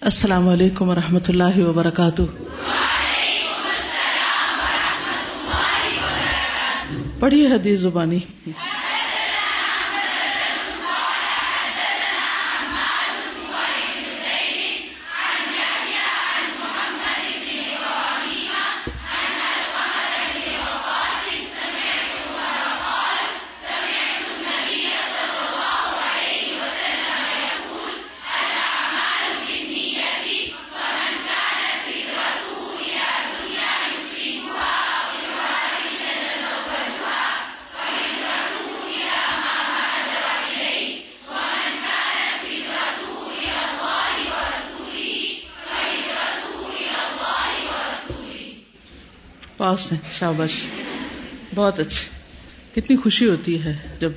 السلام علیکم و رحمۃ اللہ وبرکاتہ۔ پڑھیے حدیث زبانی۔ پاس ہیں شابش بہت اچھے کتنی خوشی ہوتی ہے جب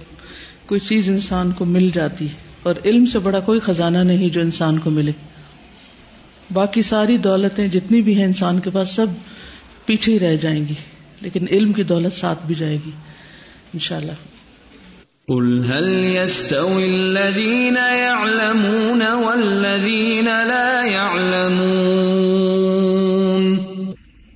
کوئی چیز انسان کو مل جاتی اور علم سے بڑا کوئی خزانہ نہیں جو انسان کو ملے۔ باقی ساری دولتیں جتنی بھی ہیں انسان کے پاس سب پیچھے ہی رہ جائیں گی۔ لیکن علم کی دولت ساتھ بھی جائے گی۔ انشاءاللہ۔ قل هل يستوي الذين يعلمون والذين لا يعلمون؟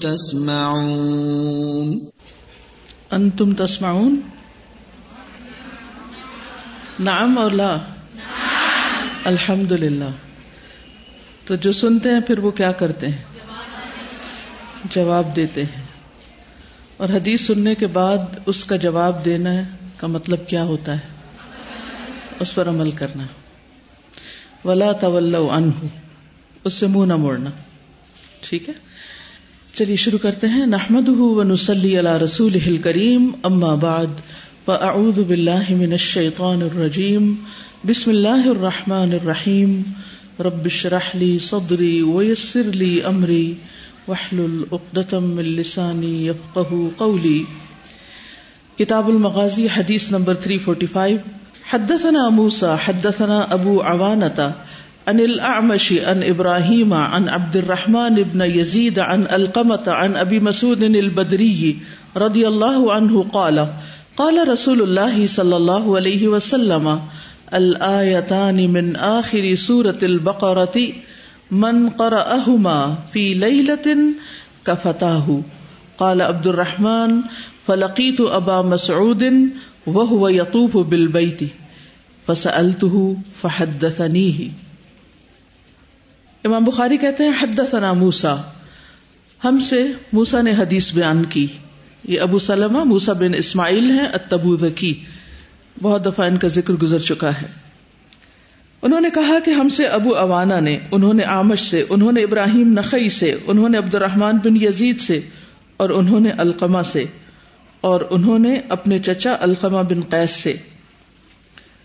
تسمعون. انتم تسمعون؟ نعم اور لا. الحمد للہ تو جو سنتے ہیں پھر وہ کیا کرتے ہیں؟ جواب دیتے ہیں. اور حدیث سننے کے بعد اس کا جواب دینا کا مطلب کیا ہوتا ہے؟ اس پر عمل کرنا. ولا طول عنہ اس سے منہ نہ موڑنا. ٹھیک ہے؟ چلیے شروع کرتے ہیں۔ نحمد نسلی اللہ رسول کریم اما بعد، فاعوذ باللہ من الشیطان الرجیم۔ بسم اللہ الرحمن الرحیم۔ رب اشرح لی صدری ویسر لی امری۔ واحلل عقدۃ من لسانی یفقهوا قولی۔ کتاب المغازی، حدیث نمبر 345 حدثنا موسى حدثنا ابو عوانة عن الأعمش عن إبراهيم عن عبد الرحمن بن يزيد عن القمة عن أبي مسعود البدري رضي الله عنه قال قال رسول الله صلى الله عليه وسلم، الآيتان من آخر سورة البقرة، من قرأهما في ليلة كفتاه. قال عبد الرحمن، فلقيت أبا مسعود وهو يطوف بالبيت، فسألته فحدثنيه. امام بخاری کہتے ہیں، حدثنا موسا ہم سے موسا نے حدیث بیان کی۔ یہ ابو سلمہ موسا بن اسماعیل ہیں اتبوذکی بہت دفعہ ان کا ذکر گزر چکا ہے۔ انہوں نے کہا کہ ہم سے ابو اوانا نے، انہوں نے آمش سے، انہوں نے ابراہیم نقی سے، انہوں نے عبد الرحمان بن یزید سے، اور انہوں نے القمہ سے، اور انہوں نے اپنے چچا القمہ بن قیس سے۔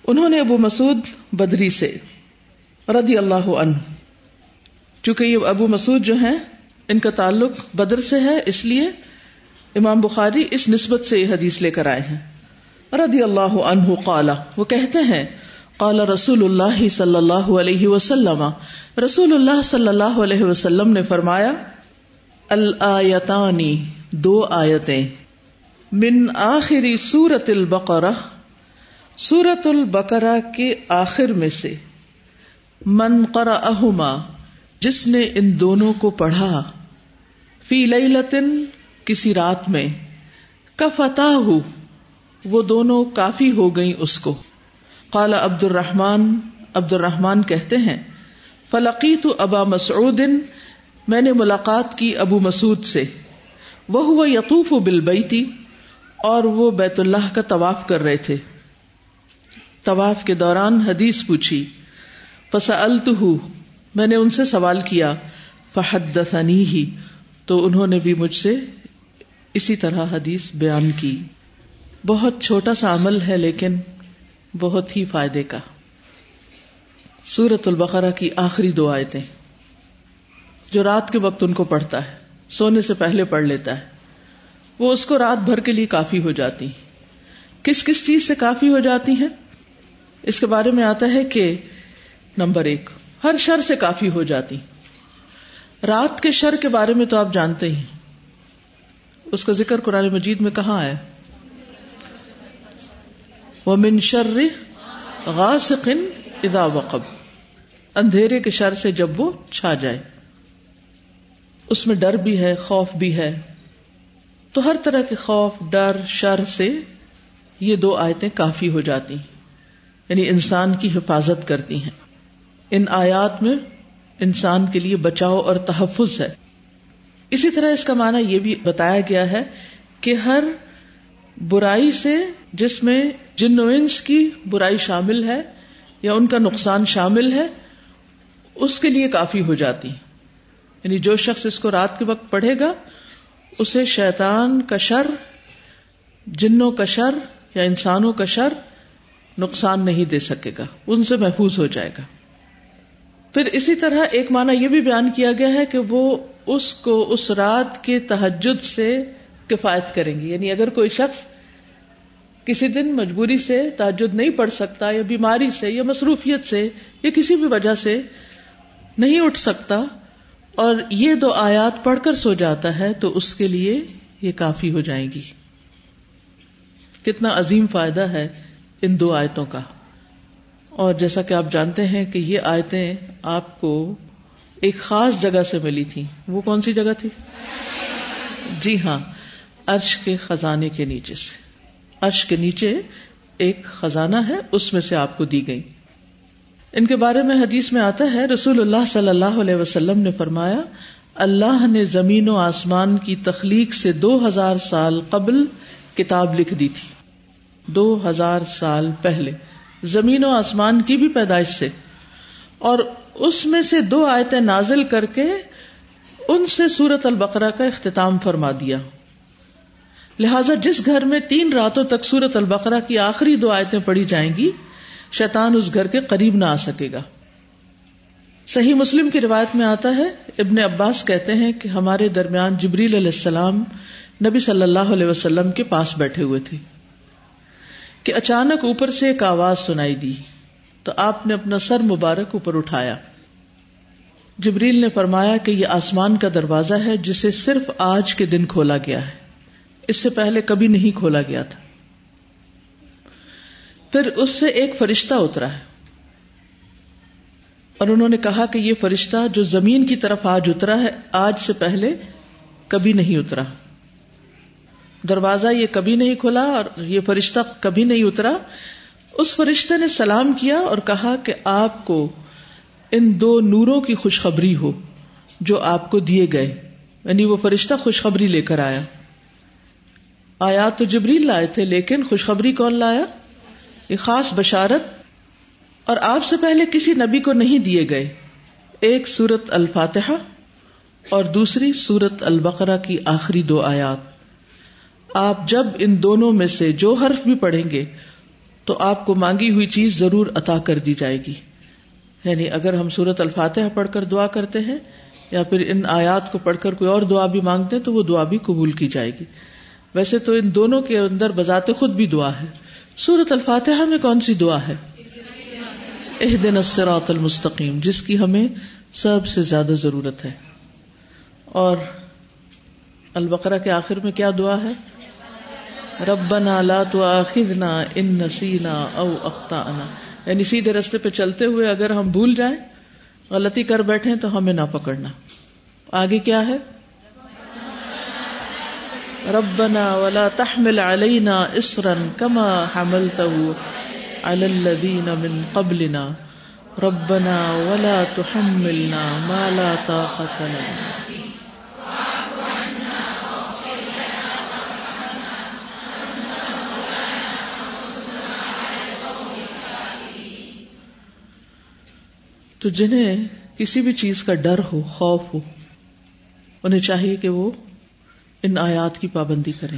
انہوں نے ابو مسعود بدری سے، رضی اللہ عنہ۔ چونکہ یہ ابو مسعود جو ہیں، ان کا تعلق بدر سے ہے، اس لیے امام بخاری اس نسبت سے یہ حدیث لے کر آئے ہیں۔ رضی اللہ عنہ قالا، وہ کہتے ہیں قال رسول اللہ صلی اللہ علیہ وسلم، رسول اللہ صلی اللہ علیہ وسلم نے فرمایا، الآیتانی، دو آیتیں۔ من آخری سورت البقرہ سورت البقرہ کے آخر میں سے، من قرأہما جس نے ان دونوں کو پڑھا، فی لیلتن، کسی رات میں کا فتح ہو وہ دونوں کافی ہو گئی اس کو۔ قال عبد الرحمان عبد الرحمان کہتے ہیں فلقی تو ابا مسعود، میں نے ملاقات کی ابو مسعود سے۔ وہ ہوا یقوف بالبیتی اور وہ بیت اللہ کا طواف کر رہے تھے۔ طواف کے دوران حدیث پوچھی فسا میں نے ان سے سوال کیا فحد ہی تو انہوں نے بھی مجھ سے اسی طرح حدیث بیان کی۔ بہت چھوٹا سا عمل ہے، لیکن بہت ہی فائدے کا۔ سورت البقرہ کی آخری دو آیتیں۔ جو رات کے وقت ان کو پڑھتا ہے، سونے سے پہلے پڑھ لیتا ہے۔ وہ اس کو رات بھر کے لیے کافی ہو جاتی۔ کس کس چیز سے کافی ہو جاتی ہیں؟ اس کے بارے میں آتا ہے کہ نمبر ایک ہر شر سے کافی ہو جاتی۔ رات کے شر کے بارے میں تو آپ جانتے ہی اس کا ذکر قرآن مجید میں کہاں ہے؟ وہ من شر غاسقن اذا وقب۔ اندھیرے کے شر سے جب وہ چھا جائے۔ اس میں ڈر بھی ہے، خوف بھی ہے۔ تو ہر طرح کے خوف، ڈر، شر سے یہ دو آیتیں کافی ہو جاتی ہیں۔ یعنی انسان کی حفاظت کرتی ہیں۔ ان آیات میں انسان کے لیے بچاؤ اور تحفظ ہے۔ اسی طرح اس کا معنی یہ بھی بتایا گیا ہے کہ ہر برائی سے جس میں جن و انس کی برائی شامل ہے یا ان کا نقصان شامل ہے، اس کے لیے کافی ہو جاتی۔ یعنی جو شخص اس کو رات کے وقت پڑھے گا، اسے شیطان کا شر، جنوں کا شر یا انسانوں کا شر نقصان نہیں دے سکے گا، ان سے محفوظ ہو جائے گا۔ پھر اسی طرح ایک معنی یہ بھی بیان کیا گیا ہے کہ وہ اس کو اس رات کے تحجد سے کفایت کریں گے یعنی اگر کوئی شخص کسی دن مجبوری سے تحجد نہیں پڑھ سکتا یا بیماری سے یا مصروفیت سے یا کسی بھی وجہ سے نہیں اٹھ سکتا اور یہ دو آیات پڑھ کر سو جاتا ہے تو اس کے لیے یہ کافی ہو جائے گی۔ کتنا عظیم فائدہ ہے ان دو آیتوں کا۔ اور جیسا کہ آپ جانتے ہیں کہ یہ آیتیں آپ کو ایک خاص جگہ سے ملی تھی وہ کون سی جگہ تھی؟ جی ہاں ارش کے خزانے کے نیچے سے۔ ارش کے نیچے ایک خزانہ ہے، اس میں سے آپ کو دی گئی۔ ان کے بارے میں حدیث میں آتا ہے، رسول اللہ صلی اللہ علیہ وسلم نے فرمایا، اللہ نے زمین و آسمان کی تخلیق سے دو ہزار سال قبل کتاب لکھ دی تھی۔ دو ہزار سال پہلے۔ زمین و آسمان کی بھی پیدائش سے۔ اور اس میں سے دو آیتیں نازل کر کے ان سے سورت البقرہ کا اختتام فرما دیا۔ لہذا جس گھر میں تین راتوں تک سورت البقرہ کی آخری دو آیتیں پڑھی جائیں گی، شیطان اس گھر کے قریب نہ آ سکے گا۔ صحیح مسلم کی روایت میں آتا ہے، ابن عباس کہتے ہیں کہ ہمارے درمیان جبریل علیہ السلام نبی صلی اللہ علیہ وسلم کے پاس بیٹھے ہوئے تھے۔ کہ اچانک اوپر سے ایک آواز سنائی دی تو آپ نے اپنا سر مبارک اوپر اٹھایا۔ جبریل نے فرمایا کہ یہ آسمان کا دروازہ ہے جسے صرف آج کے دن کھولا گیا ہے۔ اس سے پہلے کبھی نہیں کھولا گیا تھا۔ پھر اس سے ایک فرشتہ اترا ہے۔ اور انہوں نے کہا کہ یہ فرشتہ جو زمین کی طرف آج اترا ہے، آج سے پہلے کبھی نہیں اترا۔ دروازہ یہ کبھی نہیں کھلا اور یہ فرشتہ کبھی نہیں اترا۔ اس فرشتے نے سلام کیا اور کہا کہ آپ کو ان دو نوروں کی خوشخبری ہو جو آپ کو دیے گئے۔ یعنی وہ فرشتہ خوشخبری لے کر آیا۔ آیا تو جبریل لائے تھے، لیکن خوشخبری کون لایا؟ یہ خاص بشارت۔ اور آپ سے پہلے کسی نبی کو نہیں دیے گئے۔ ایک سورت الفاتحہ اور دوسری سورت البقرہ کی آخری دو آیات۔ آپ جب ان دونوں میں سے جو حرف بھی پڑھیں گے، تو آپ کو مانگی ہوئی چیز ضرور عطا کر دی جائے گی۔ یعنی اگر ہم سورت الفاتحہ پڑھ کر دعا کرتے ہیں، یا پھر ان آیات کو پڑھ کر کوئی اور دعا بھی مانگتے ہیں، تو وہ دعا بھی قبول کی جائے گی۔ ویسے تو ان دونوں کے اندر بذات خود بھی دعا ہے۔ سورت الفاتحہ میں کون سی دعا ہے؟ اح دن الصراط المستقیم، جس کی ہمیں سب سے زیادہ ضرورت ہے۔ اور البقرہ کے آخر میں کیا دعا ہے؟ ربنا لا تؤاخذنا ان نسینا او اخطانا یعنی سیدھے رستے پہ چلتے ہوئے اگر ہم بھول جائیں، غلطی کر بیٹھے تو ہمیں نہ پکڑنا۔ آگے کیا ہے؟ ربنا ولا تحمل علينا اسرا كما حملته على الذين من قبلنا۔ ربنا ولا تحملنا ما لا طاقة لنا۔ تو جنہیں کسی بھی چیز کا ڈر ہو، خوف ہو، انہیں چاہیے کہ وہ ان آیات کی پابندی کریں۔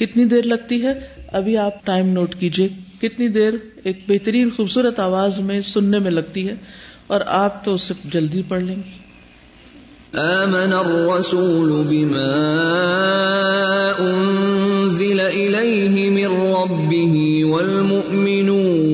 کتنی دیر لگتی ہے؟ ابھی آپ ٹائم نوٹ کیجیے کتنی دیر ایک بہترین خوبصورت آواز میں سننے میں لگتی ہے اور آپ تو اسے جلدی پڑھ لیں گے۔ آمن الرسول بما انزل الیہ من ربه والمؤمنون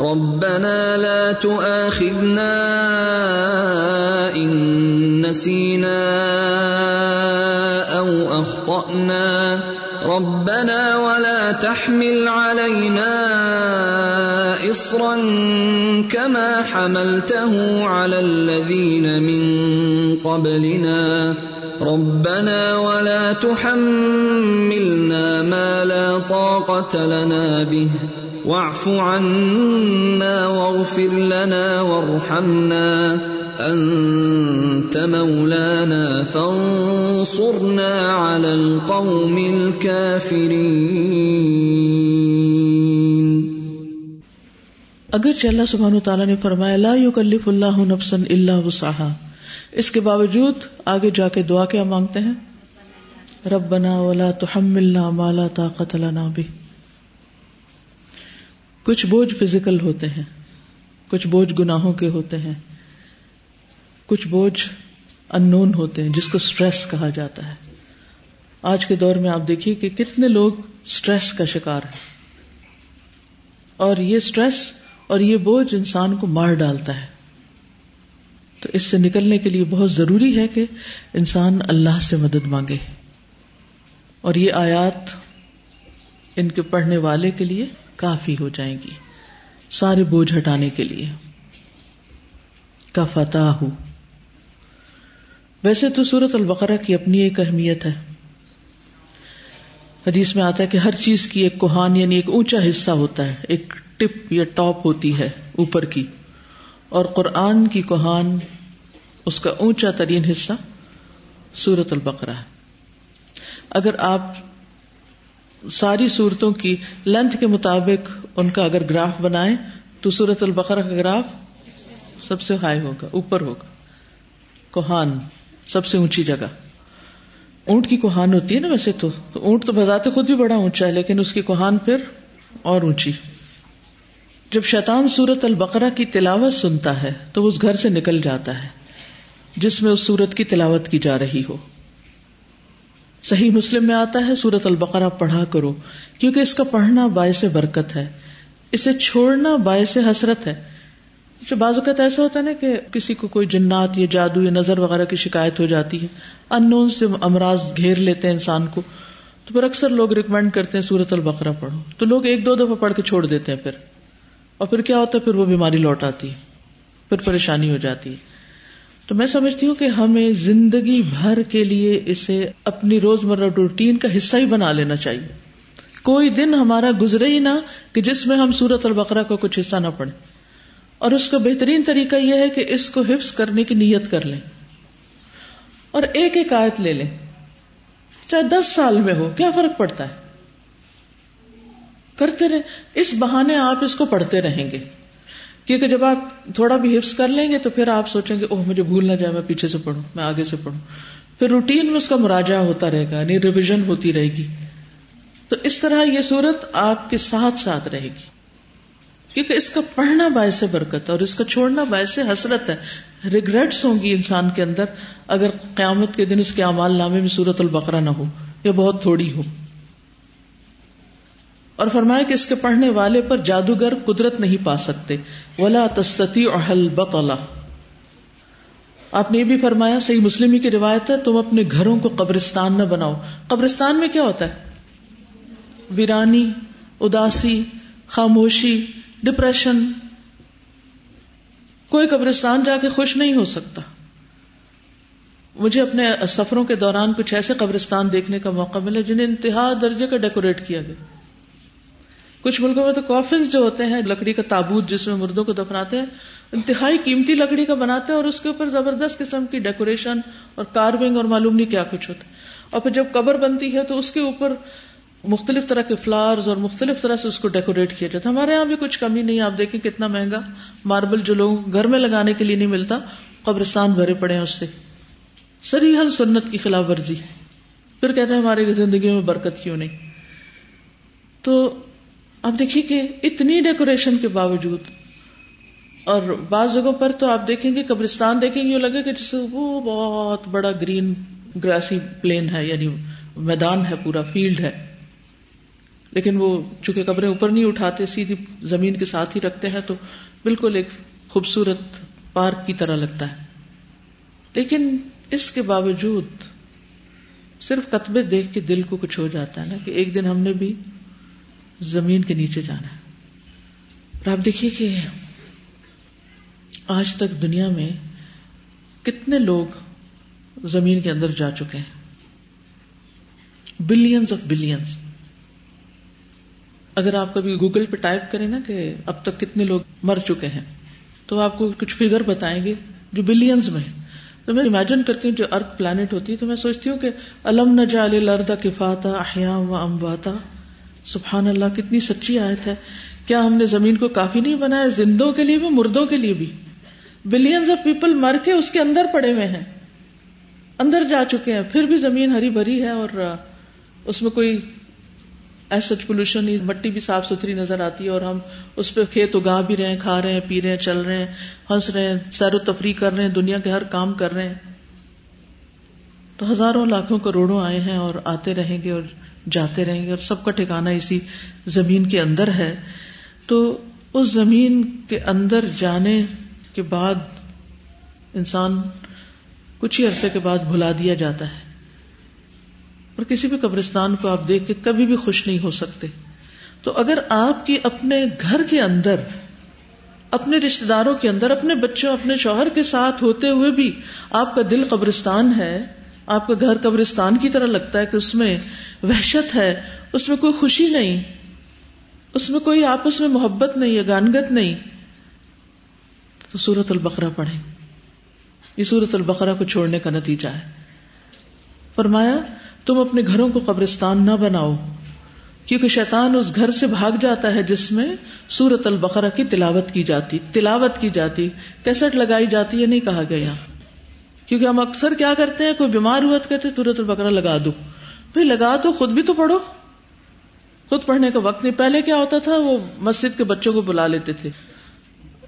ربنا لا تؤاخذنا ان نسينا او اخطانا ربنا ولا تحمل علينا اصرا كما حملته على الذين من قبلنا. ربنا ولا تحملنا ما لا طاقه لنا به. واعف عنا واغفر لنا وارحمنا انت مولانا، فانصرنا على القوم الكافرين. اگر اللہ سبحانہ تعالیٰ نے فرمایا، لا یکلف اللہ نفسا الا وسعها اس کے باوجود آگے جا کے دعا کیا مانگتے ہیں؟ ربنا ولا تحملنا ما لا طاقت لنا به۔ کچھ بوجھ فزیکل ہوتے ہیں، کچھ بوجھ گناہوں کے ہوتے ہیں، کچھ بوجھ ان نون ہوتے ہیں، جس کو اسٹریس کہا جاتا ہے۔ آج کے دور میں آپ دیکھیے کہ کتنے لوگ اسٹریس کا شکار ہیں۔ اور یہ اسٹریس اور یہ بوجھ انسان کو مار ڈالتا ہے۔ تو اس سے نکلنے کے لیے بہت ضروری ہے کہ انسان اللہ سے مدد مانگے۔ اور یہ آیات ان کے پڑھنے والے کے لیے کافی ہو جائیں گی سارے بوجھ ہٹانے کے لیے۔ کا فتح ہو ویسے تو سورت البقرہ کی اپنی ایک اہمیت ہے۔ حدیث میں آتا ہے کہ ہر چیز کی ایک کوہان یعنی ایک اونچا حصہ ہوتا ہے، ایک ٹپ یا ٹاپ ہوتی ہے اوپر کی۔ اور قرآن کی کوہان اس کا اونچا ترین حصہ سورت البقرہ ہے۔ اگر آپ ساری صورتوں کی لینتھ کے مطابق ان کا اگر گراف بنائیں تو سورت البقرہ کا گراف سب سے ہائی ہوگا، اوپر ہوگا۔ کوہان سب سے اونچی جگہ۔ اونٹ کی کوہان ہوتی ہے نا ویسے تو اونٹ تو بذات خود بھی بڑا اونچا ہے، لیکن اس کی کوہان پھر اور اونچی۔ جب شیطان سورت البقرہ کی تلاوت سنتا ہے تو اس گھر سے نکل جاتا ہے، جس میں اس سورت کی تلاوت کی جا رہی ہو۔ صحیح مسلم میں آتا ہے سورت البقرہ پڑھا کرو، کیونکہ اس کا پڑھنا باعث برکت ہے۔ اسے چھوڑنا باعث حسرت ہے۔ جو بعض اوقات ایسا ہوتا ہے نا کہ کسی کو کوئی جنات یا جادو یا نظر وغیرہ کی شکایت ہو جاتی ہے۔ ان نون سے امراض گھیر لیتے ہیں انسان کو۔ تو پھر اکثر لوگ ریکمینڈ کرتے ہیں سورت البقرہ پڑھو۔ تو لوگ ایک دو دفعہ پڑھ کے چھوڑ دیتے ہیں پھر۔ اور پھر کیا ہوتا ہے؟ پھر وہ بیماری لوٹ آتی ہے۔ پھر پریشانی ہو جاتی ہے۔ تو میں سمجھتی ہوں کہ ہمیں زندگی بھر کے لیے اسے اپنی روزمرہ روٹین کا حصہ ہی بنا لینا چاہیے۔ کوئی دن ہمارا گزرے ہی نہ کہ جس میں ہم سورت البقرہ کا کچھ حصہ نہ پڑے اور اس کا بہترین طریقہ یہ ہے کہ اس کو حفظ کرنے کی نیت کر لیں۔ اور ایک ایک آیت لے لیں۔ چاہے دس سال میں ہو، کیا فرق پڑتا ہے؟ کرتے رہے اس بہانے آپ اس کو پڑھتے رہیں گے۔ کیونکہ جب آپ تھوڑا بھی حفظ کر لیں گے تو پھر آپ سوچیں گے، اوہ، مجھے بھول نہ جائے، میں پیچھے سے پڑھوں، میں آگے سے پڑھوں۔ پھر روٹین میں اس کا مراجہ ہوتا رہے گا یعنی ریویژن ہوتی رہے گی۔ تو اس طرح یہ صورت آپ کے ساتھ ساتھ رہے گی۔ کیونکہ اس کا پڑھنا باعث برکت ہے اور اس کا چھوڑنا باعث حسرت ہے۔ ریگریٹس ہوں گی انسان کے اندر، اگر قیامت کے دن اس کے امال نامے میں سورت البقرہ نہ ہو، یا بہت تھوڑی ہو۔ اور فرمایا کہ اس کے پڑھنے والے پر جادوگر قدرت نہیں پا سکتے۔ ولا تستتی اہل بطلا آپ نے یہ بھی فرمایا، صحیح مسلم کی روایت ہے، تم اپنے گھروں کو قبرستان نہ بناؤ۔ قبرستان میں کیا ہوتا ہے؟ ویرانی، اداسی، خاموشی، ڈپریشن۔ کوئی قبرستان جا کے خوش نہیں ہو سکتا۔ مجھے اپنے سفروں کے دوران کچھ ایسے قبرستان دیکھنے کا موقع ملا جنہیں انتہا درجے کا ڈیکوریٹ کیا گیا۔ کچھ ملکوں میں تو کافنز جو ہوتے ہیں، لکڑی کا تابوت جس میں مردوں کو دفناتے ہیں، انتہائی قیمتی لکڑی کا بناتے ہیں اور اس کے اوپر زبردست قسم کی ڈیکوریشن اور کارونگ اور معلوم نہیں کیا کچھ ہوتا اور پھر جب قبر بنتی ہے تو اس کے اوپر مختلف طرح کے فلاورز اور مختلف طرح سے اس کو ڈیکوریٹ کیا جاتا ہے۔ ہمارے یہاں بھی کچھ کمی نہیں، آپ دیکھیں کتنا مہنگا ماربل جو لوگ گھر میں لگانے کے لیے نہیں ملتا، قبرستان بھرے پڑے ہیں اس سے۔ سریحل سنت کی خلاف ورزی۔ پھر کہتے ہیں ہماری زندگی میں برکت کیوں نہیں؟ تو آپ دیکھیے کہ اتنی ڈیکوریشن کے باوجود، اور بعض جگہوں پر تو آپ دیکھیں گے، قبرستان دیکھیں گے، لگے کہ جسے وہ بہت بڑا گرین گراسی پلین ہے یعنی میدان ہے، پورا فیلڈ ہے۔ لیکن وہ چونکہ قبریں اوپر نہیں اٹھاتے، سیدھی زمین کے ساتھ ہی رکھتے ہیں، تو بالکل ایک خوبصورت پارک کی طرح لگتا ہے۔ لیکن اس کے باوجود صرف کتبے دیکھ کے دل کو کچھ ہو جاتا ہے نا، کہ ایک دن ہم نے بھی زمین کے نیچے جانا ہے۔ اور آپ دیکھیے کہ آج تک دنیا میں کتنے لوگ زمین کے اندر جا چکے ہیں۔ Billions of billions. اگر آپ کبھی گوگل پہ ٹائپ کریں نا کہ اب تک کتنے لوگ مر چکے ہیں، تو آپ کو کچھ فگر بتائیں گے جو بلینز میں تو میں امیجن کرتی ہوں جو ارتھ پلانٹ ہوتی ہے، تو میں سوچتی ہوں کہ الم نہ جال کفاتا احیام و امواتا۔ سبحان اللہ، کتنی سچی آیت ہے۔ کیا ہم نے زمین کو کافی نہیں بنایا؟ زندوں کے لیے بھی، مردوں کے لیے بھی۔ بلینز آف پیپل مر کے اس کے اندر پڑے ہوئے ہیں۔ اندر جا چکے ہیں۔ پھر بھی زمین ہری بھری ہے اور اس میں کوئی ایسا پولوشن مٹی بھی صاف ستھری نظر آتی ہے اور ہم اس پہ کھیت اگا بھی رہے ہیں، کھا رہے ہیں، پی رہے ہیں، چل رہے ہیں، ہنس رہے ہیں، سیر و تفریح کر رہے ہیں، دنیا کے ہر کام کر رہے ہیں۔ تو ہزاروں لاکھوں کروڑوں آئے ہیں اور آتے رہیں گے اور جاتے رہیں گے اور سب کا ٹھکانا اسی زمین کے اندر ہے۔ تو اس زمین کے اندر جانے کے بعد انسان کچھ ہی عرصے کے بعد بھلا دیا جاتا ہے۔ اور کسی بھی قبرستان کو آپ دیکھ کے کبھی بھی خوش نہیں ہو سکتے۔ تو اگر آپ کی اپنے گھر کے اندر، اپنے رشتے داروں کے اندر، اپنے بچوں، اپنے شوہر کے ساتھ ہوتے ہوئے بھی آپ کا دل قبرستان ہے، آپ کا گھر قبرستان کی طرح لگتا ہے کہ اس میں وحشت ہے، اس میں کوئی خوشی نہیں۔ اس میں کوئی آپس میں محبت نہیں ہے گانگت نہیں۔ تو سورت البقرہ پڑھیں۔ یہ سورت البقرہ کو چھوڑنے کا نتیجہ ہے۔ فرمایا، تم اپنے گھروں کو قبرستان نہ بناؤ، کیونکہ شیطان اس گھر سے بھاگ جاتا ہے جس میں سورت البقرہ کی تلاوت کی جاتی، تلاوت کی جاتی، کیسٹ لگائی جاتی ہے نہیں کہا گیا۔ کیونکہ ہم اکثر کیا کرتے ہیں، کوئی بیمار ہوا تو کہتے سورت البقرہ لگا دو۔ بھائی لگا تو خود بھی تو پڑھو۔ خود پڑھنے کا وقت نہیں۔ پہلے کیا ہوتا تھا، وہ مسجد کے بچوں کو بلا لیتے تھے۔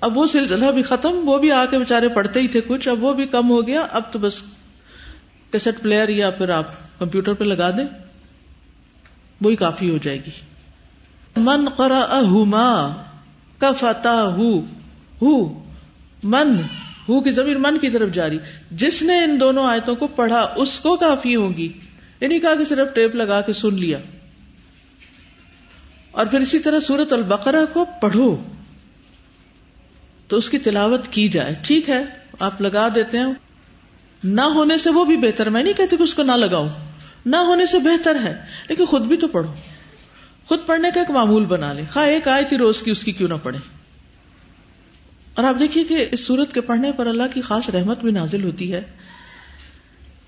اب وہ سلسلہ بھی ختم، وہ بھی آ کے بےچارے پڑھتے ہی تھے کچھ۔ اب وہ بھی کم ہو گیا۔ اب تو بس کیسٹ پلیئر یا پھر آپ کمپیوٹر پہ لگا دیں، وہی کافی ہو جائے گی۔ من کرا کا فتح من، ہو کی زمین من کی طرف جاری۔ جس نے ان دونوں آیتوں کو پڑھا، اس کو کافی ہوگی نہیں کہا کہ صرف ٹیپ لگا کے سن لیا۔ اور پھر اسی طرح سورت البقرہ کو پڑھو۔ تو اس کی تلاوت کی جائے۔ ٹھیک ہے، آپ لگا دیتے ہیں۔ نہ ہونے سے وہ بھی بہتر، میں نہیں کہتی کہ اس کو نہ لگاؤ۔ نہ ہونے سے بہتر ہے، لیکن خود بھی تو پڑھو۔ خود پڑھنے کا ایک معمول بنا لے خواہ ایک آئے تھی روز کی، اس کی کیوں نہ پڑھے اور آپ دیکھیے کہ اس سورت کے پڑھنے پر اللہ کی خاص رحمت بھی نازل ہوتی ہے۔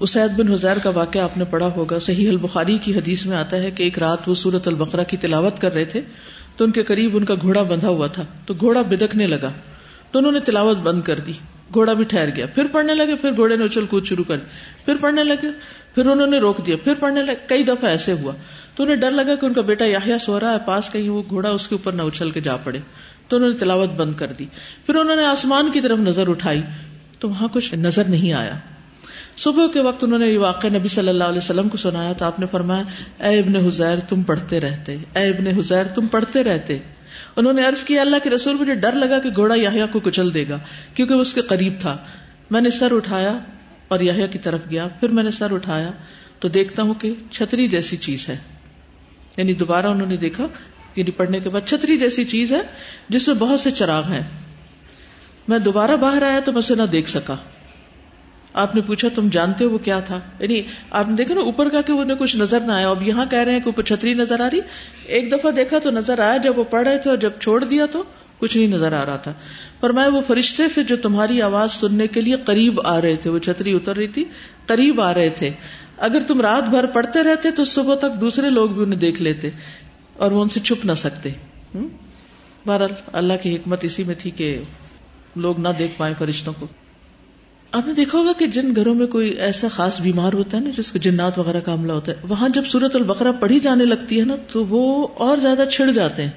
اسید بن حزیر کا واقعہ آپ نے پڑھا ہوگا۔ صحیح البخاری کی حدیث میں آتا ہے کہ ایک رات وہ سورت البقرہ کی تلاوت کر رہے تھے تو ان کے قریب ان کا گھوڑا بندھا ہوا تھا۔ تو گھوڑا بدکنے لگا۔ تو انہوں نے تلاوت بند کر دی۔ گھوڑا بھی ٹھہر گیا۔ پھر پڑھنے لگے، پھر گھوڑے نے اچھل کود شروع کر دی۔ پھر پڑھنے لگے، پھر انہوں نے روک دیا۔ پھر پڑھنے لگے، کئی دفعہ ایسے ہوا۔ تو انہیں ڈر لگا کہ ان کا بیٹا یاہیا سو رہا ہے، پاس کہیں وہ گھوڑا اس کے اوپر نہ اچھل کے جا پڑے۔ تو انہوں نے تلاوت بند کر دی۔ پھر انہوں نے آسمان کی طرف نظر اٹھائی۔ تو وہاں کچھ نظر نہیں آیا۔ صبح کے وقت انہوں نے یہ واقعہ نبی صلی اللہ علیہ وسلم کو سنایا تو آپ نے فرمایا، اے ابن حزیر، تم پڑھتے رہتے۔ اے ابن حزیر، تم پڑھتے رہتے۔ انہوں نے عرض کیا، اللہ کے رسول، مجھے ڈر لگا کہ گھوڑا یاہیا کو کچل دے گا، کیونکہ وہ اس کے قریب تھا۔ میں نے سر اٹھایا اور یاہیا کی طرف گیا۔ پھر میں نے سر اٹھایا تو دیکھتا ہوں کہ چھتری جیسی چیز ہے۔ یعنی دوبارہ انہوں نے دیکھا یعنی پڑھنے کے بعد چھتری جیسی چیز ہے جس میں بہت سے چراغ ہیں۔ میں دوبارہ باہر آیا تو میں اسے نہ دیکھ سکا۔ آپ نے پوچھا تم جانتے ہو وہ کیا تھا؟ یعنی آپ نے دیکھا نا، اوپر کا کہ انہیں کچھ نظر نہ آیا۔ اب یہاں کہہ رہے ہیں کہ اوپر چھتری نظر آ رہی۔ ایک دفعہ دیکھا تو نظر آیا، جب وہ پڑھ رہے تھے اور جب چھوڑ دیا تو کچھ نہیں نظر آ رہا تھا۔ پر میں وہ فرشتے تھے جو تمہاری آواز سننے کے لیے قریب آ رہے تھے، وہ چھتری اتر رہی تھی، قریب آ رہے تھے۔ اگر تم رات بھر پڑھتے رہتے تو صبح تک دوسرے لوگ بھی انہیں دیکھ لیتے اور وہ ان سے چھپ نہ سکتے۔ بہرحال اللہ کی حکمت اسی میں تھی کہ لوگ نہ دیکھ پائے فرشتوں کو۔ آپ نے دیکھا ہوگا کہ جن گھروں میں کوئی ایسا خاص بیمار ہوتا ہے نا جس کو جنات وغیرہ کا حملہ ہوتا ہے، وہاں جب سورت البقرہ پڑھی جانے لگتی ہے نا، تو وہ اور زیادہ چھڑ جاتے ہیں۔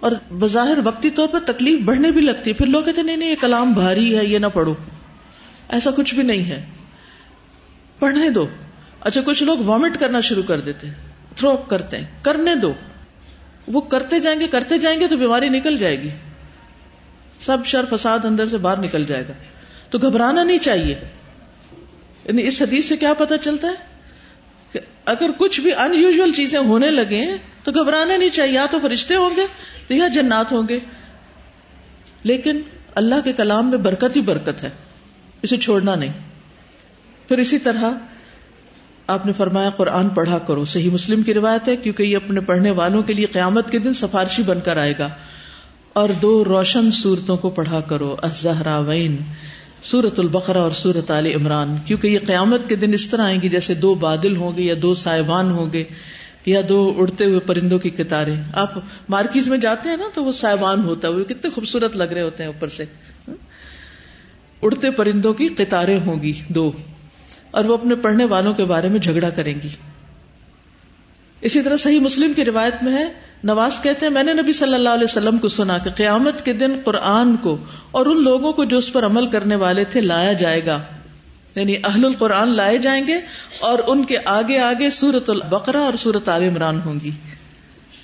اور بظاہر وقتی طور پر تکلیف بڑھنے بھی لگتی ہے۔ پھر لوگ کہتے ہیں، نہیں نہیں، یہ کلام بھاری ہے، یہ نہ پڑھو۔ ایسا کچھ بھی نہیں ہے۔ پڑھنے دو۔ اچھا کچھ لوگ وامٹ کرنا شروع کر دیتے تھرو اپ کرتے ہیں۔ کرنے دو۔ وہ کرتے جائیں گے، کرتے جائیں گے تو بیماری نکل جائے گی۔ سب شر فساد اندر سے باہر نکل جائے گا۔ تو گھبرانا نہیں چاہیے۔ یعنی اس حدیث سے کیا پتا چلتا ہے؟ کہ اگر کچھ بھی ان یوژل چیزیں ہونے لگے تو گھبرانا نہیں چاہیے۔ یا تو فرشتے ہوں گے تو یا جنات ہوں گے۔ لیکن اللہ کے کلام میں برکت ہی برکت ہے۔ اسے چھوڑنا نہیں۔ پھر اسی طرح آپ نے فرمایا قرآن پڑھا کرو۔ صحیح مسلم کی روایت ہے، کیونکہ یہ اپنے پڑھنے والوں کے لیے قیامت کے دن سفارشی بن کر آئے گا۔ اور دو روشن صورتوں کو پڑھا کرو۔ ازہرا وین سورت البقرا اور سورت عال عمران، کیونکہ یہ قیامت کے دن اس طرح آئیں گی جیسے دو بادل ہوں گے یا دو سائبان ہوں گے یا دو اڑتے ہوئے پرندوں کی کتاریں آپ مارکیز میں جاتے ہیں نا تو وہ سائبان ہوتا ہے، وہ کتنے خوبصورت لگ رہے ہوتے ہیں اوپر سے۔ اڑتے پرندوں کی قطاریں ہوں گی دو، اور وہ اپنے پڑھنے والوں کے بارے میں جھگڑا کریں گی۔ اسی طرح صحیح مسلم کی روایت میں ہے، نواز کہتے ہیں، میں نے نبی صلی اللہ علیہ وسلم کو سنا کہ قیامت کے دن قرآن کو اور ان لوگوں کو جو اس پر عمل کرنے والے تھے لایا جائے گا۔ یعنی اہل القرآن لائے جائیں گے اور ان کے آگے آگے سورت البقرا اور سورت عال عمران ہوں گی۔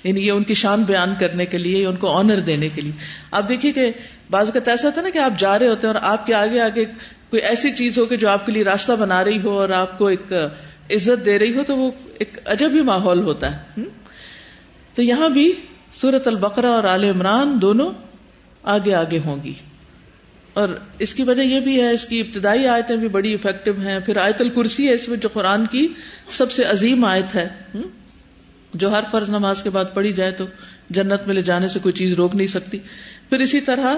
یعنی یہ ان کی شان بیان کرنے کے لیے ان کو آنر دینے کے لیے۔ آپ دیکھیے کہ بعض کا ایسا ہوتا ہے نا کہ آپ جا رہے ہوتے ہیں اور آپ کے آگے آگے کوئی ایسی چیز ہو کہ جو آپ کے لیے راستہ بنا رہی ہو اور آپ کو ایک عزت دے رہی ہو تو وہ ایک عجب ہی ماحول ہوتا ہے تو یہاں بھی سورت البقرا اور عال عمران دونوں آگے آگے ہوں گی۔ اور اس کی وجہ یہ بھی ہے، اس کی ابتدائی آیتیں بھی بڑی افیکٹو ہیں۔ پھر آیت الکرسی ہے، اس میں جو قرآن کی سب سے عظیم آیت ہے جو ہر فرض نماز کے بعد پڑھی جائے تو جنت میں لے جانے سے کوئی چیز روک نہیں سکتی۔ پھر اسی طرح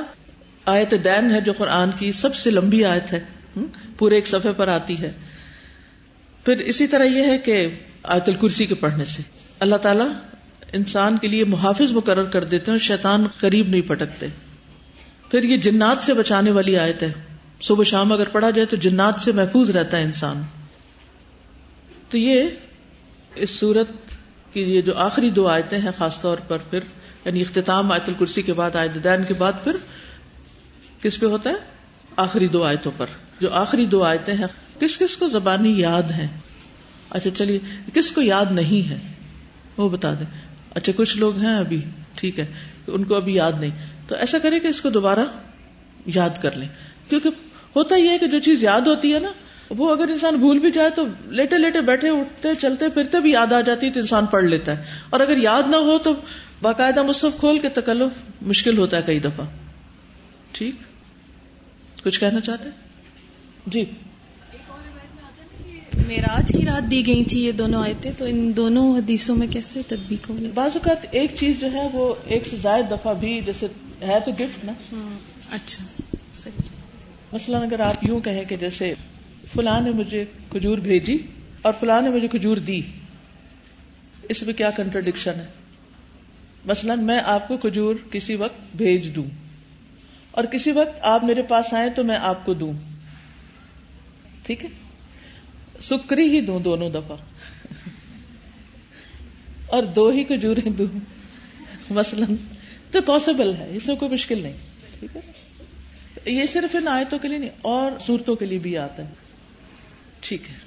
آیت دین ہے جو قرآن کی سب سے لمبی آیت ہے پورے ایک صفحے پر آتی ہے۔ پھر اسی طرح یہ ہے کہ آیت الکرسی کے پڑھنے سے۔ اللہ تعالیٰ انسان کے لیے محافظ مقرر کر دیتے ہیں شیطان قریب نہیں پٹکتے۔ پھر یہ جنات سے بچانے والی آیت ہے۔ صبح شام اگر پڑھا جائے تو جنات سے محفوظ رہتا ہے انسان۔ تو یہ اس صورت کی یہ جو آخری دو آیتیں ہیں خاص طور پر پھر یعنی اختتام آیت الکرسی کے بعد، آیت دین کے بعد، پھر کس پہ ہوتا ہے؟ آخری دو آیتوں پر۔ جو آخری دو آیتیں ہیں، کس کس کو زبانی یاد ہیں؟ اچھا چلیے، کس کو یاد نہیں ہے؟ وہ بتا دیں۔ اچھا کچھ لوگ ہیں ابھی، ٹھیک ہے، ان کو ابھی یاد نہیں۔ تو ایسا کرے کہ اس کو دوبارہ یاد کر لیں۔ کیونکہ ہوتا یہ ہے کہ جو چیز یاد ہوتی ہے نا، وہ اگر انسان بھول بھی جائے تو لیٹے لیٹے بیٹھے، اٹھتے، چلتے پھرتے بھی یاد آ جاتی ہے تو انسان پڑھ لیتا ہے۔ اور اگر یاد نہ ہو تو باقاعدہ مصحف کھول کے تکلف مشکل ہوتا ہے کئی دفعہ۔ ٹھیک؟ کچھ کہنا چاہتے جی۔ میراج کی رات دی گئی تھی یہ دونوں آئے تھے تو ان دونوں حدیثوں میں کیسے تدبیق ہوگی بعض اوقات ایک چیز جو ہے وہ ایک سے زائد دفعہ بھی جیسے ہے تو گفٹ نا۔ اچھا مثلاً اگر آپ یوں کہیں کہ جیسے فلاں نے مجھے کھجور بھیجی اور فلاں نے مجھے کھجور دی اس میں کیا کنٹرڈکشن ہے؟ مثلاً میں آپ کو کھجور کسی وقت بھیج دوں۔ اور کسی وقت آپ میرے پاس آئے تو میں آپ کو دوں۔ ٹھیک ہے؟ سکری ہی دوں دونوں دفعہ۔ اور دو ہی کھجوریں دوں۔ مثلاً تو پاسبل ہے، اس میں کوئی مشکل نہیں۔ ٹھیک ہے؟ یہ صرف ان آیتوں کے لیے نہیں، اور صورتوں کے لیے بھی آتا ہے ٹھیک ہے۔